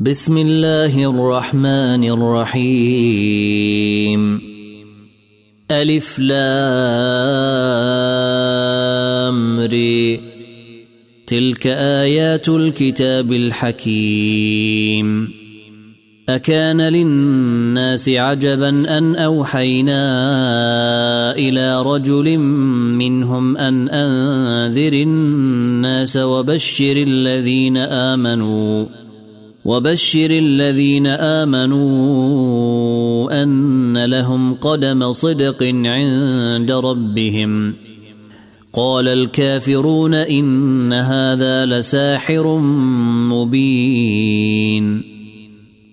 بسم الله الرحمن الرحيم. ألف لام ري تلك آيات الكتاب الحكيم. أكان للناس عجبا أن أوحينا إلى رجل منهم أن أنذر الناس وبشر الذين آمنوا. وبشر الذين آمنوا أن لهم قدم صدق عند ربهم. قال الكافرون إن هذا لساحر مبين.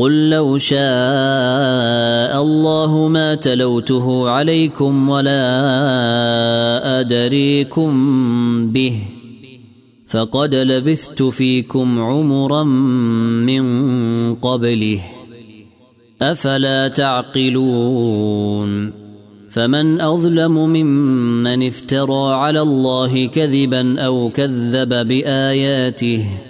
قل لو شاء الله ما تلوته عليكم ولا أدريكم به فقد لبثت فيكم عمرا من قبله أفلا تعقلون فمن أظلم ممن افترى على الله كذبا أو كذب بآياته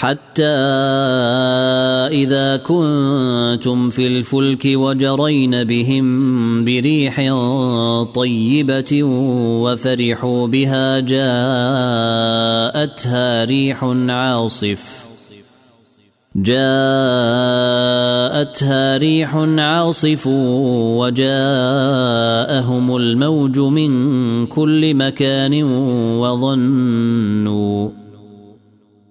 حتى إذا كنتم في الفلك وجرين بهم بريح طيبة وفرحوا بها جاءتها ريح عاصف. جاءتها ريح عاصف وجاءهم الموج من كل مكان وظنوا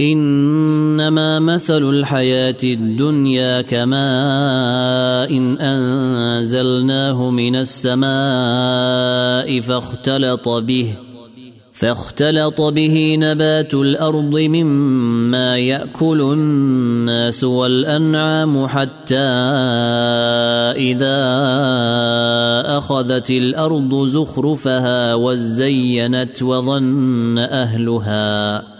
إنما مثل الحياة الدنيا كماء إن أنزلناه من السماء فاختلط به فاختلط به نبات الأرض مما يأكل الناس والأنعام حتى إذا أخذت الأرض زخرفها وزينت وظن أهلها.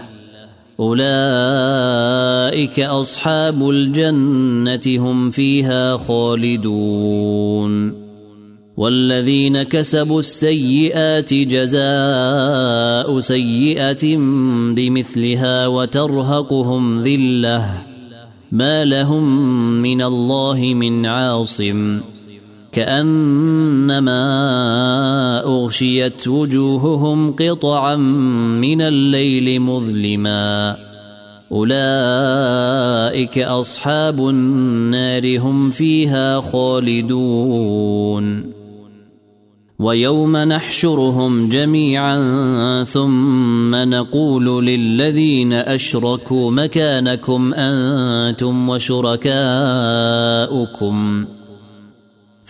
أولئك أصحاب الجنة هم فيها خالدون. والذين كسبوا السيئات جزاء سيئة بمثلها وترهقهم ذلة. ما لهم من الله من عاصم. كأنما أغشيت وجوههم قطعا من الليل مظلما. أولئك أصحاب النار هم فيها خالدون. ويوم نحشرهم جميعا ثم نقول للذين أشركوا مكانكم أنتم وشركاؤكم.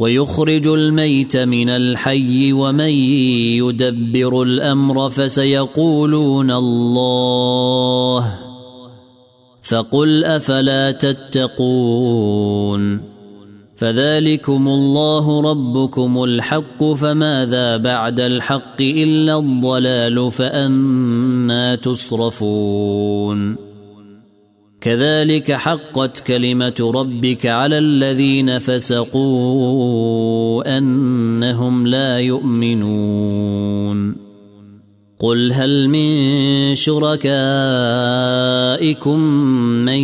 ويخرج الميت من الحي ومن يدبر الأمر فسيقولون الله. فقل أفلا تتقون. فذلكم الله ربكم الحق فماذا بعد الحق إلا الضلال فأنا تصرفون. كذلك حقت كلمة ربك على الذين فسقوا أنهم لا يؤمنون. قل هل من شركائكم من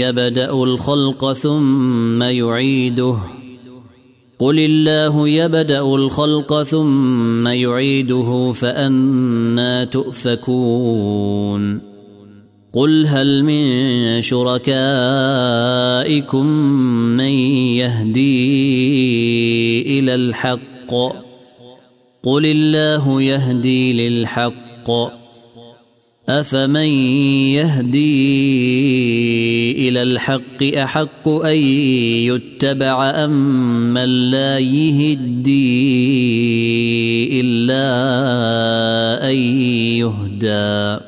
يبدأ الخلق ثم يعيده؟ قل الله يبدأ الخلق ثم يعيده فأنا تؤفكون. قل هل من شركائكم من يهدي إلى الحق؟ قل الله يهدي للحق. افمن يهدي إلى الحق احق ان يتبع ام من لا يهدي الا ان يهدى؟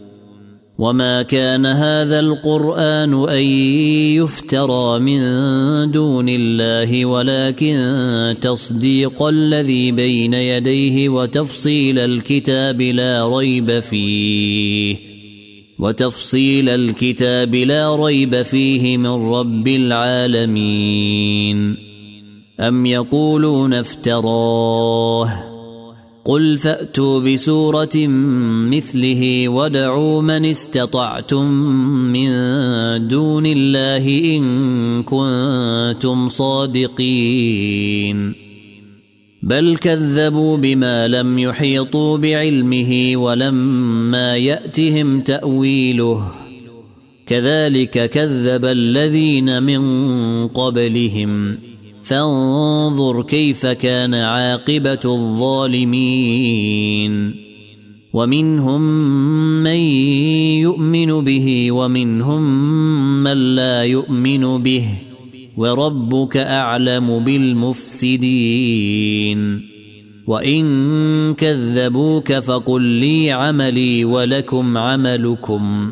وما كان هذا القران ان يفترى من دون الله ولكن تصديق الذي بين يديه وتفصيل الكتاب لا ريب فيه وتفصيل الكتاب لا ريب فيه من رب العالمين ام يقولون افتراه قل فأتوا بسورة مثله ودعوا من استطعتم من دون الله إن كنتم صادقين. بل كذبوا بما لم يحيطوا بعلمه ولما يأتهم تأويله. كذلك كذب الذين من قبلهم. فانظر كيف كان عاقبة الظالمين. ومنهم من يؤمن به ومنهم من لا يؤمن به. وربك أعلم بالمفسدين. وإن كذبوك فقل لي عملي ولكم عملكم.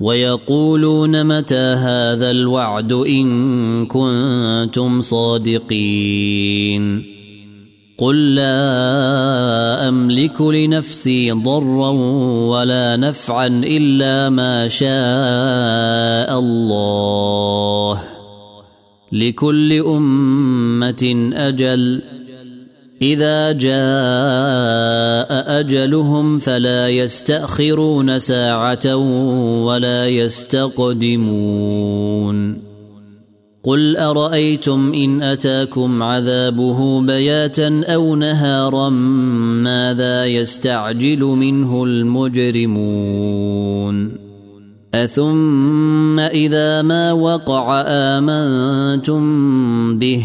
ويقولون متى هذا الوعد إن كنتم صادقين قل لا أملك لنفسي ضرا ولا نفعا إلا ما شاء الله لكل أمة أجل إذا جاء أجلهم فلا يستأخرون ساعة ولا يستقدمون. قل أرأيتم إن أتاكم عذابه بياتا أو نهارا ماذا يستعجل منه المجرمون؟ أثم إذا ما وقع آمنتم به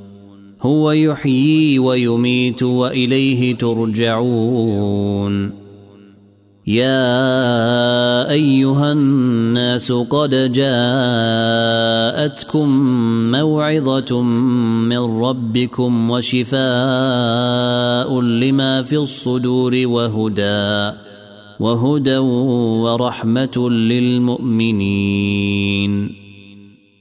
هو يحيي ويميت وإليه ترجعون. يا أيها الناس قد جاءتكم موعظة من ربكم وشفاء لما في الصدور وهدى وهدى ورحمة للمؤمنين.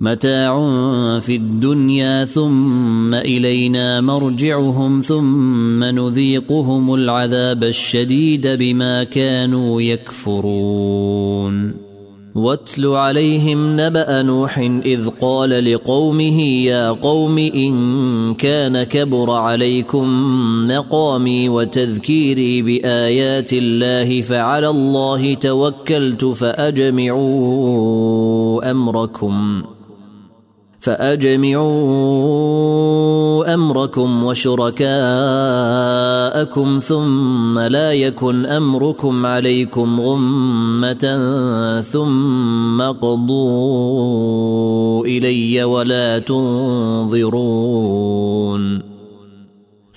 متاع في الدنيا ثم إلينا مرجعهم ثم نذيقهم العذاب الشديد بما كانوا يكفرون. واتل عليهم نبأ نوح إذ قال لقومه يا قوم إن كان كبر عليكم مقامي وتذكيري بآيات الله فعلى الله توكلت فأجمعوا أمركم. فأجمعوا أمركم وشركاءكم ثم لا يكن أمركم عليكم غمة ثم قضوا إلي ولا تنظرون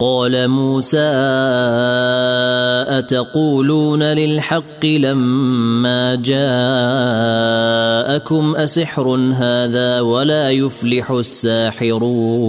قال موسى أتقولون للحق لما جاءكم أسحر هذا ولا يفلح الساحرون؟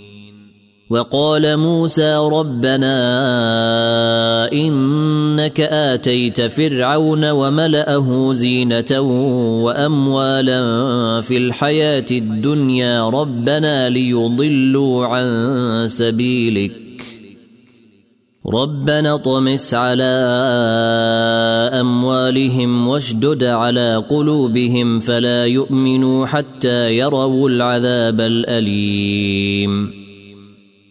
وقال موسى ربنا إنك آتيت فرعون وملأه زينة وأموالا في الحياة الدنيا ربنا ليضلوا عن سبيلك. ربنا طمس على أموالهم واشدد على قلوبهم فلا يؤمنوا حتى يروا العذاب الأليم.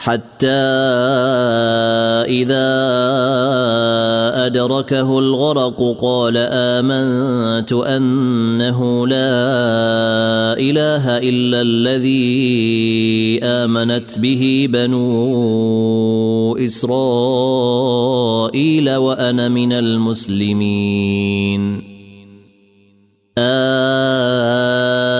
حتى إذا أدركه الغرق قال آمنت أنه لا إله إلا الذي آمنت به بنو إسرائيل وأنا من المسلمين. الآن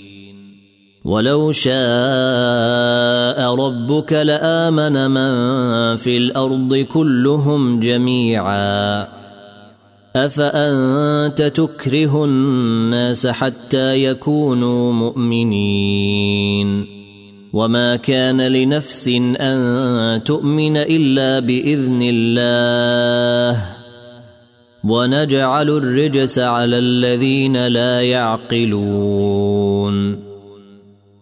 ولو شاء ربك لامن من في الأرض كلهم جميعا افانت تكره الناس حتى يكونوا مؤمنين وما كان لنفس ان تؤمن الا باذن الله ونجعل الرجس على الذين لا يعقلون